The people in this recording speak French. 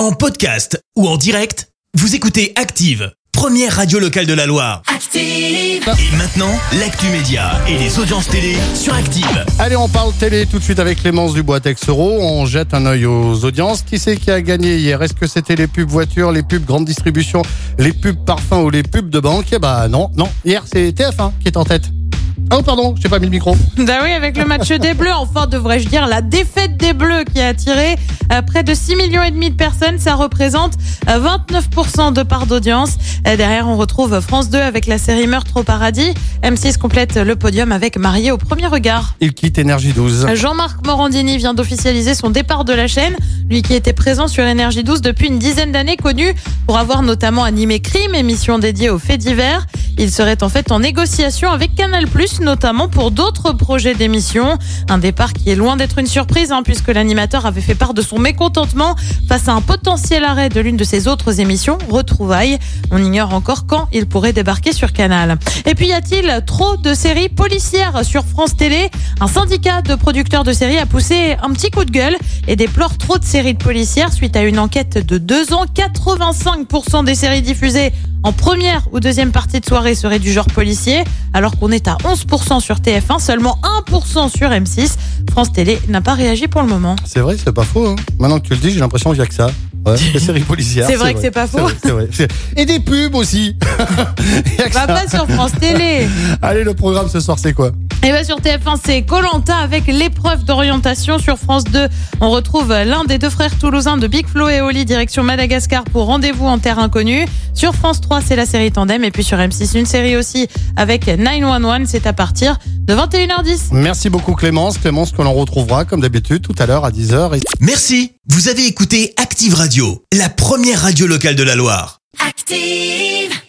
En podcast ou en direct, vous écoutez Active, première radio locale de la Loire. Active. Et maintenant, l'actu média et les audiences télé sur Active. Allez, on parle télé tout de suite avec Clémence Dubois Texero. On jette un œil aux audiences. Qui c'est qui a gagné hier? Est-ce que c'était les pubs voitures, les pubs grande distribution, les pubs parfums ou les pubs de banque? Eh bah non, non. Hier, c'est TF1 qui est en tête. Oh pardon, j'ai pas mis le micro. Bah oui, avec le match des Bleus, enfin devrais-je dire la défaite des Bleus qui a attiré euh, près de 6 millions et demi de personnes, ça représente euh, 29% de part d'audience. Euh, derrière, on retrouve France 2 avec la série Meurtre au paradis. M6 complète le podium avec Marié au premier regard. Il quitte Énergie 12. Jean-Marc Morandini vient d'officialiser son départ de la chaîne, lui qui était présent sur Énergie 12 depuis une dizaine d'années, connu pour avoir notamment animé Crime, émission dédiée aux faits divers. Il serait en fait en négociation avec Canal+, notamment pour d'autres projets d'émission. Un départ qui est loin d'être une surprise, hein, puisque l'animateur avait fait part de son mécontentement face à un potentiel arrêt de l'une de ses autres émissions, Retrouvailles. On ignore encore quand il pourrait débarquer sur Canal. Et puis y a-t-il trop de séries policières sur France Télé? Un syndicat de producteurs de séries a poussé un petit coup de gueule et déplore trop de séries de policières suite à une enquête de deux ans. 85% des séries diffusées en première ou deuxième partie de soirée seraient du genre policier, alors qu'on est à 11% sur TF1, seulement 1% sur M6. France Télé n'a pas réagi pour le moment. C'est vrai, c'est pas faux. hein. Maintenant que tu le dis, j'ai l'impression qu'il y a que ça. Ouais, les séries policières. C'est vrai que c'est pas faux. Vrai, vrai. Et des pubs aussi. Il y a que Va ça. pas sur France Télé. Allez, le programme ce soir, c'est quoi? Et bien sur TF1, c'est Colanta avec l'épreuve d'orientation. Sur France 2, on retrouve l'un des deux frères toulousains de Big Flo et Oli, direction Madagascar pour rendez-vous en terre inconnue. Sur France 3, c'est la série Tandem. Et puis sur M6, une série aussi avec 911. C'est à partir de 21h10. Merci beaucoup Clémence. Clémence que l'on retrouvera comme d'habitude tout à l'heure à 10h. Et... Merci, vous avez écouté Active Radio, la première radio locale de la Loire. Active.